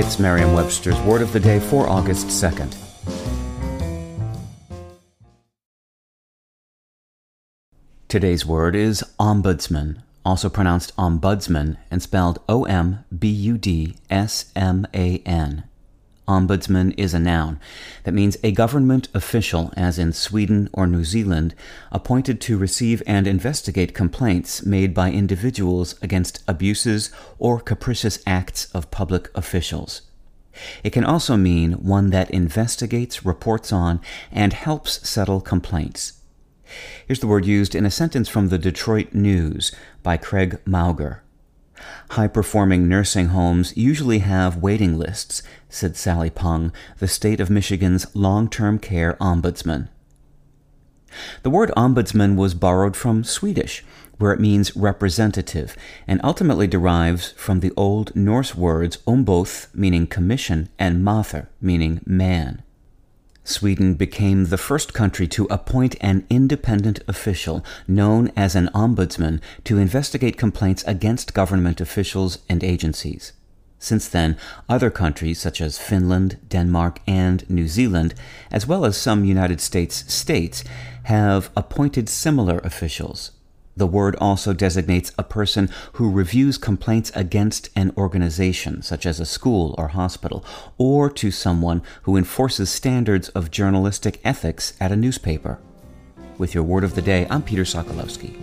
It's Merriam Webster's Word of the Day for August 2nd. Today's word is ombudsman, also pronounced ombudsman and spelled O M B U D S M A N. Ombudsman is a noun that means a government official, as in Sweden or New Zealand, appointed to receive and investigate complaints made by individuals against abuses or capricious acts of public officials. It can also mean one that investigates, reports on, and helps settle complaints. Here's the word used in a sentence from the Detroit News by Craig Mauger. High performing nursing homes usually have waiting lists, said Sally Pung, the state of Michigan's long term care ombudsman. The word ombudsman was borrowed from Swedish, where it means representative, and ultimately derives from the Old Norse words omboth, meaning commission, and mather, meaning man. Sweden became the first country to appoint an independent official known as an ombudsman to investigate complaints against government officials and agencies. Since then, other countries such as Finland, Denmark, and New Zealand, as well as some United States states, have appointed similar officials. The word also designates a person who reviews complaints against an organization, such as a school or hospital, or to someone who enforces standards of journalistic ethics at a newspaper. With your word of the day, I'm Peter Sokolowski.